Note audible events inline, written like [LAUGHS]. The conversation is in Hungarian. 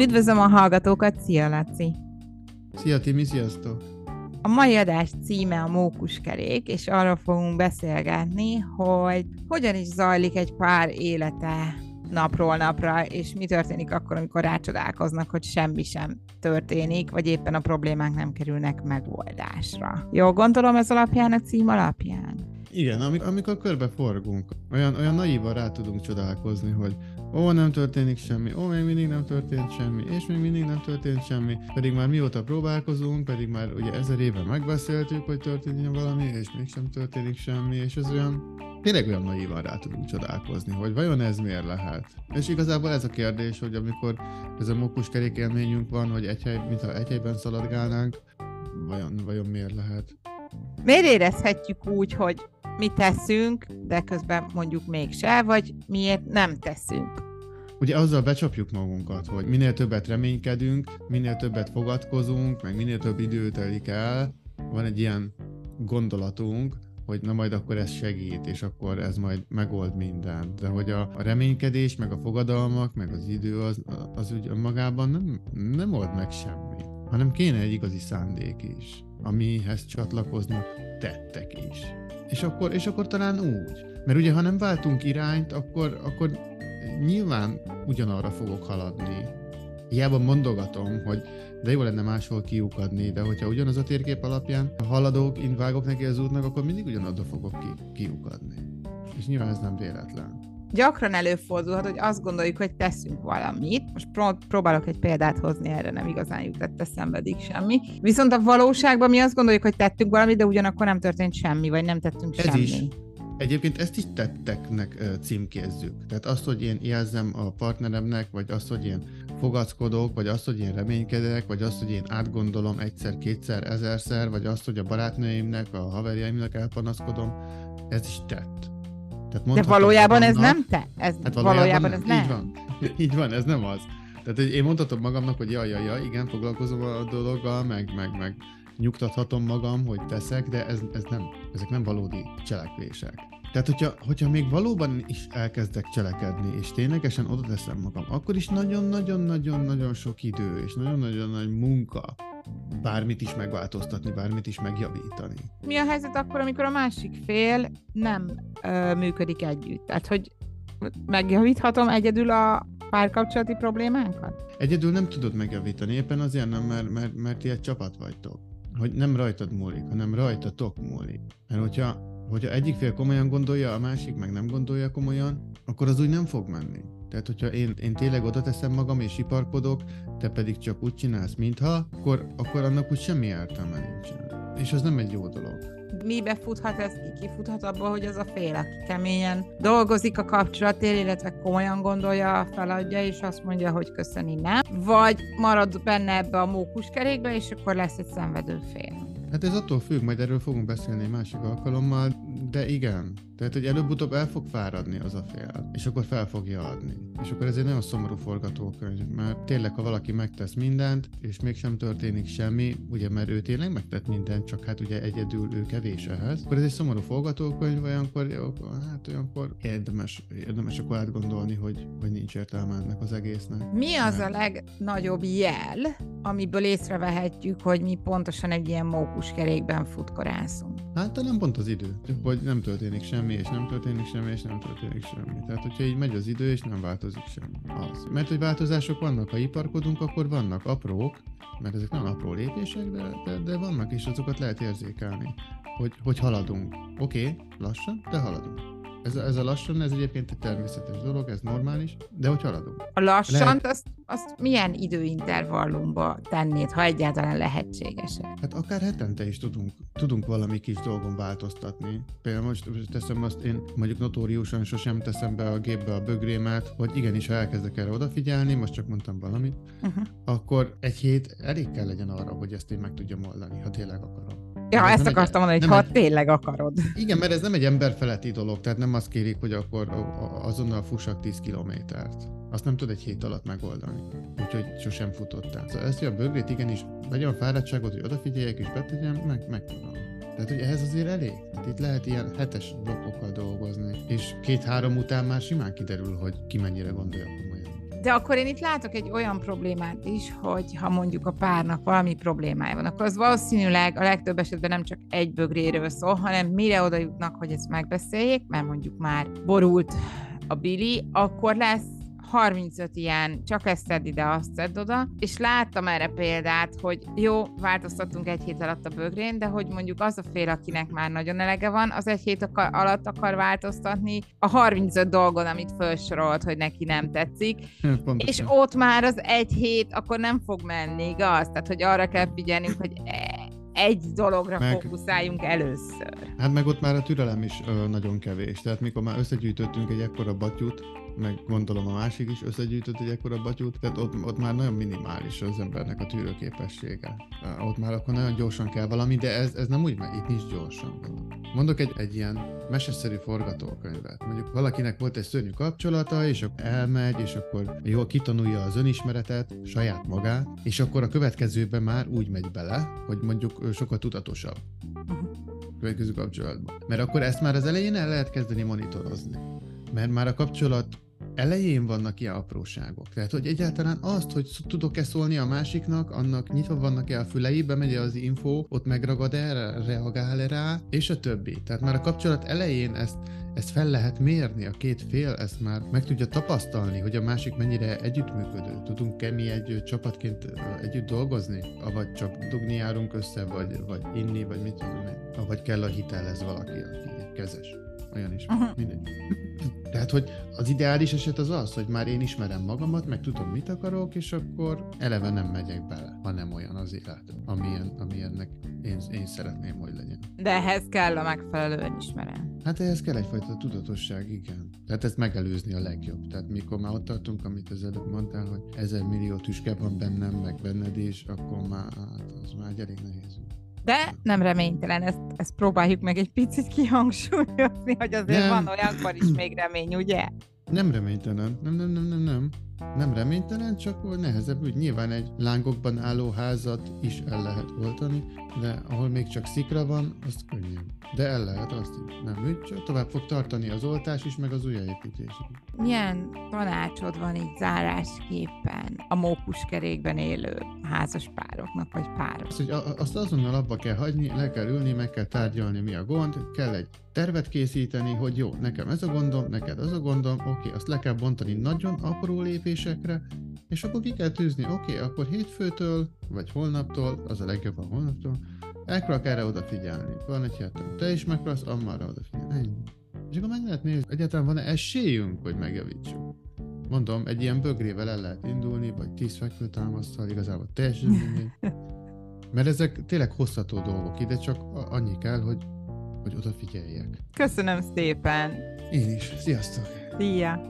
Üdvözlöm a hallgatókat, szia Laci! Szia Timi, sziasztok! A mai adás címe a mókuskerék, és arról fogunk beszélgetni, hogy hogyan is zajlik egy pár élete napról napra, és mi történik akkor, amikor rácsodálkoznak, hogy semmi sem történik, vagy éppen a problémák nem kerülnek megoldásra. Jó gondolom ez alapján, a cím alapján? Igen, amikor körbe forgunk, olyan, olyan naívan rá tudunk csodálkozni, hogy Ó, nem történik semmi, ó, még mindig nem történt semmi, és még mindig nem történt semmi, pedig már mióta próbálkozunk, pedig már ugye ezer éve megbeszéltük, hogy történjen valami, és mégsem történik semmi, és ez olyan, tényleg olyan naívan rá tudunk csodálkozni, hogy vajon ez miért lehet. És igazából ez a kérdés, hogy amikor ez a mókus kerékélményünk van, hogy egy hely, mintha egy helyben szaladgálnánk, vajon, vajon miért lehet? Miért érezhetjük úgy, hogy mi teszünk, de közben mondjuk mégse, vagy miért nem teszünk. Ugye azzal becsapjuk magunkat, hogy minél többet reménykedünk, minél többet fogadkozunk, meg minél több idő telik el, van egy ilyen gondolatunk, hogy na majd akkor ez segít, és akkor ez majd megold mindent. De hogy a, reménykedés, meg a fogadalmak, meg az idő az, az úgy magában nem, nem old meg semmi, hanem kéne egy igazi szándék is, amihez csatlakoznak tettek is. És akkor, és akkor talán úgy. Mert ugye, ha nem váltunk irányt, akkor, akkor nyilván ugyanarra fogok haladni. Hiába mondogatom, hogy de jó lenne máshol kiukadni, de hogyha ugyanaz a térkép alapján haladok, én vágok neki az útnak, akkor mindig ugyanadra fogok ki, kiukadni. És nyilván ez nem véletlen gyakran előfordulhat, hogy azt gondoljuk, hogy teszünk valamit. Most pró- próbálok egy példát hozni, erre nem igazán jutott eszembe eddig semmi. Viszont a valóságban mi azt gondoljuk, hogy tettünk valamit, de ugyanakkor nem történt semmi, vagy nem tettünk Ez semmi. Is. Egyébként ezt is tetteknek címkézzük. Tehát azt, hogy én jelzem a partneremnek, vagy azt, hogy én fogackodok, vagy azt, hogy én reménykedek, vagy azt, hogy én átgondolom egyszer, kétszer, ezerszer, vagy azt, hogy a barátnőimnek, a haverjaimnak elpanaszkodom, ez is tett. Tehát De valójában magamnak, ez nem te? Ez hát valójában, valójában ez nem. Így van. [LAUGHS] Így van, ez nem az. Tehát hogy én mondhatom magamnak, hogy jaj, jaj, jaj, igen, foglalkozom a dologgal, meg, meg, meg nyugtathatom magam, hogy teszek, de ez, ez nem, ezek nem valódi cselekvések. Tehát, hogyha, hogyha még valóban is elkezdek cselekedni, és ténylegesen oda teszem magam, akkor is nagyon-nagyon-nagyon-nagyon sok idő, és nagyon-nagyon nagy munka bármit is megváltoztatni, bármit is megjavítani. Mi a helyzet akkor, amikor a másik fél nem ö, működik együtt? Tehát, hogy megjavíthatom egyedül a párkapcsolati problémánkat? Egyedül nem tudod megjavítani, éppen azért nem, mert, mert, mert ti egy csapat vagytok. Hogy nem rajtad múlik, hanem rajtatok múlik. Mert hogyha, hogyha egyik fél komolyan gondolja, a másik meg nem gondolja komolyan, akkor az úgy nem fog menni. Tehát, hogyha én, én tényleg oda teszem magam és iparkodok, te pedig csak úgy csinálsz, mintha, akkor, akkor annak úgy semmi értelme nincsen. És az nem egy jó dolog. Mibe futhat ez ki? Kifuthat abba, hogy az a fél, aki keményen dolgozik a kapcsolatért, illetve komolyan gondolja, feladja, és azt mondja, hogy köszöni nem. Vagy marad benne ebbe a mókuskerékbe, és akkor lesz egy szenvedő fél. Hát ez attól függ, majd erről fogunk beszélni másik alkalommal, de igen. Tehát, hogy előbb-utóbb el fog fáradni az a fél, és akkor fel fogja adni. És akkor ez egy nagyon szomorú forgatókönyv, mert tényleg, ha valaki megtesz mindent, és mégsem történik semmi, ugye, mert ő tényleg megtett mindent, csak hát ugye egyedül ő kevés ehhez, akkor ez egy szomorú forgatókönyv, olyankor, hát olyankor érdemes, érdemes akkor átgondolni, hogy, hogy nincs értelme ennek az egésznek. Mi az mert... a legnagyobb jel, amiből észrevehetjük, hogy mi pontosan egy ilyen mókuskerékben futkorászunk? Hát talán pont az idő, hogy nem történik semmi, és nem történik semmi, és nem történik semmi. Tehát, hogyha így megy az idő, és nem változik semmi. Az. Mert hogy változások vannak, ha iparkodunk, akkor vannak aprók, mert ezek nem apró lépések, de, de, de vannak, és azokat lehet érzékelni, hogy, hogy haladunk. Oké, okay, lassan, de haladunk. Ez, ez a lassan, ez egyébként egy természetes dolog, ez normális, de hogy haladunk. A lassan, Lehet... azt, azt milyen időintervallumba tennéd, ha egyáltalán lehetséges? Hát akár hetente is tudunk, tudunk valami kis dolgon változtatni. Például most, most teszem azt, én mondjuk notóriusan sosem teszem be a gépbe a bögrémet, hogy igenis, ha elkezdek erre odafigyelni, most csak mondtam valamit, uh-huh. akkor egy hét elég kell legyen arra, hogy ezt én meg tudjam oldani, ha tényleg akarom. Ja, ezt akartam mondani, hogy ha egy... tényleg akarod. Igen, mert ez nem egy emberfeletti dolog, tehát nem azt kérik, hogy akkor azonnal fussak 10 kilométert. Azt nem tud egy hét alatt megoldani. Úgyhogy sosem futottál. Szóval ezt, hogy a bögrét igenis legyen a fáradtságot, hogy odafigyeljek és betegyem, meg, meg tudom. Tehát, hogy ehhez azért elég. Hát itt lehet ilyen hetes blokkokkal dolgozni, és két-három után már simán kiderül, hogy ki mennyire gondolja komolyan. De akkor én itt látok egy olyan problémát is, hogy ha mondjuk a párnak valami problémája van, akkor az valószínűleg a legtöbb esetben nem csak egy bögréről szól, hanem mire oda jutnak, hogy ezt megbeszéljék, mert mondjuk már borult a Billy, akkor lesz 35 ilyen, csak ezt tedd ide, azt tedd oda, és láttam erre példát, hogy jó, változtattunk egy hét alatt a bögrén, de hogy mondjuk az a fél, akinek már nagyon elege van, az egy hét akar, alatt akar változtatni a 35 dolgon, amit felsorolt, hogy neki nem tetszik, Pontosan. és ott már az egy hét akkor nem fog menni, igaz? Tehát, hogy arra kell figyelnünk, hogy e- egy dologra meg, fókuszáljunk először. Hát meg ott már a türelem is ö, nagyon kevés. Tehát mikor már összegyűjtöttünk egy ekkora batyut, meg gondolom a másik is összegyűjtött egy ekkora batyút, tehát ott, ott már nagyon minimális az embernek a tűrőképessége. Ott már akkor nagyon gyorsan kell valami, de ez, ez nem úgy megy, itt nincs gyorsan. Mondok egy, egy ilyen meseszerű forgatókönyvet. Mondjuk valakinek volt egy szörnyű kapcsolata, és akkor elmegy, és akkor jól kitanulja az önismeretet, saját magát, és akkor a következőben már úgy megy bele, hogy mondjuk sokkal tudatosabb következő kapcsolatban. Mert akkor ezt már az elején el lehet kezdeni monitorozni. Mert már a kapcsolat elején vannak ilyen apróságok. Tehát, hogy egyáltalán azt, hogy tudok-e szólni a másiknak, annak nyitva vannak-e a fülei, bemegy az info, ott megragad erre, reagál rá, és a többi. Tehát már a kapcsolat elején ezt, ezt fel lehet mérni, a két fél ezt már meg tudja tapasztalni, hogy a másik mennyire együttműködő. Tudunk-e mi egy csapatként együtt dolgozni? Vagy csak dugni járunk össze, vagy, vagy inni, vagy mit tudom én. Vagy kell a hitel, ez valaki, aki kezes olyan is, uh-huh. mindegy. Tehát, hogy az ideális eset az az, hogy már én ismerem magamat, meg tudom, mit akarok, és akkor eleve nem megyek bele, ha nem olyan az élet, amilyen, amilyennek én, én szeretném, hogy legyen. De ehhez kell a megfelelő önismerem. Hát ehhez kell egyfajta tudatosság, igen. Tehát ezt megelőzni a legjobb. Tehát mikor már ott tartunk, amit az előbb mondtál, hogy ezer millió tüske van bennem, meg benned is, akkor már hát az már elég nehéz. De nem reménytelen, ezt, ezt próbáljuk meg egy picit kihangsúlyozni, hogy azért van olyankor is még remény, ugye? Nem reménytelen, nem, nem, nem, nem, nem. Nem reménytelen, csak nehezebb úgy. Nyilván egy lángokban álló házat is el lehet oltani, de ahol még csak szikra van, az könnyű. De el lehet azt is. Nem, úgy csak tovább fog tartani az oltás is, meg az újjáépítés is. Milyen tanácsod van így zárásképpen a mókuskerékben élő házas pároknak, vagy párok? Azt, hogy azt azonnal abba kell hagyni, le kell ülni, meg kell tárgyalni, mi a gond, kell egy tervet készíteni, hogy jó, nekem ez a gondom, neked az a gondom, oké, azt le kell bontani nagyon apró lépésekre, és akkor ki kell tűzni, oké, akkor hétfőtől, vagy holnaptól, az a legjobb a holnaptól, elkezdek erre odafigyelni. Van egy hetem. Te is meg akarsz, ammarra odafigyelni. Ennyi. És akkor meg lehet nézni, egyáltalán van-e esélyünk, hogy megjavítsuk. Mondom, egy ilyen bögrével el lehet indulni, vagy tíz fekvőtámasztal, igazából teljesen mindegy. [LAUGHS] Mert ezek tényleg hozható dolgok, ide csak annyi kell, hogy, hogy odafigyeljek. Köszönöm szépen! Én is. Sziasztok! Szia!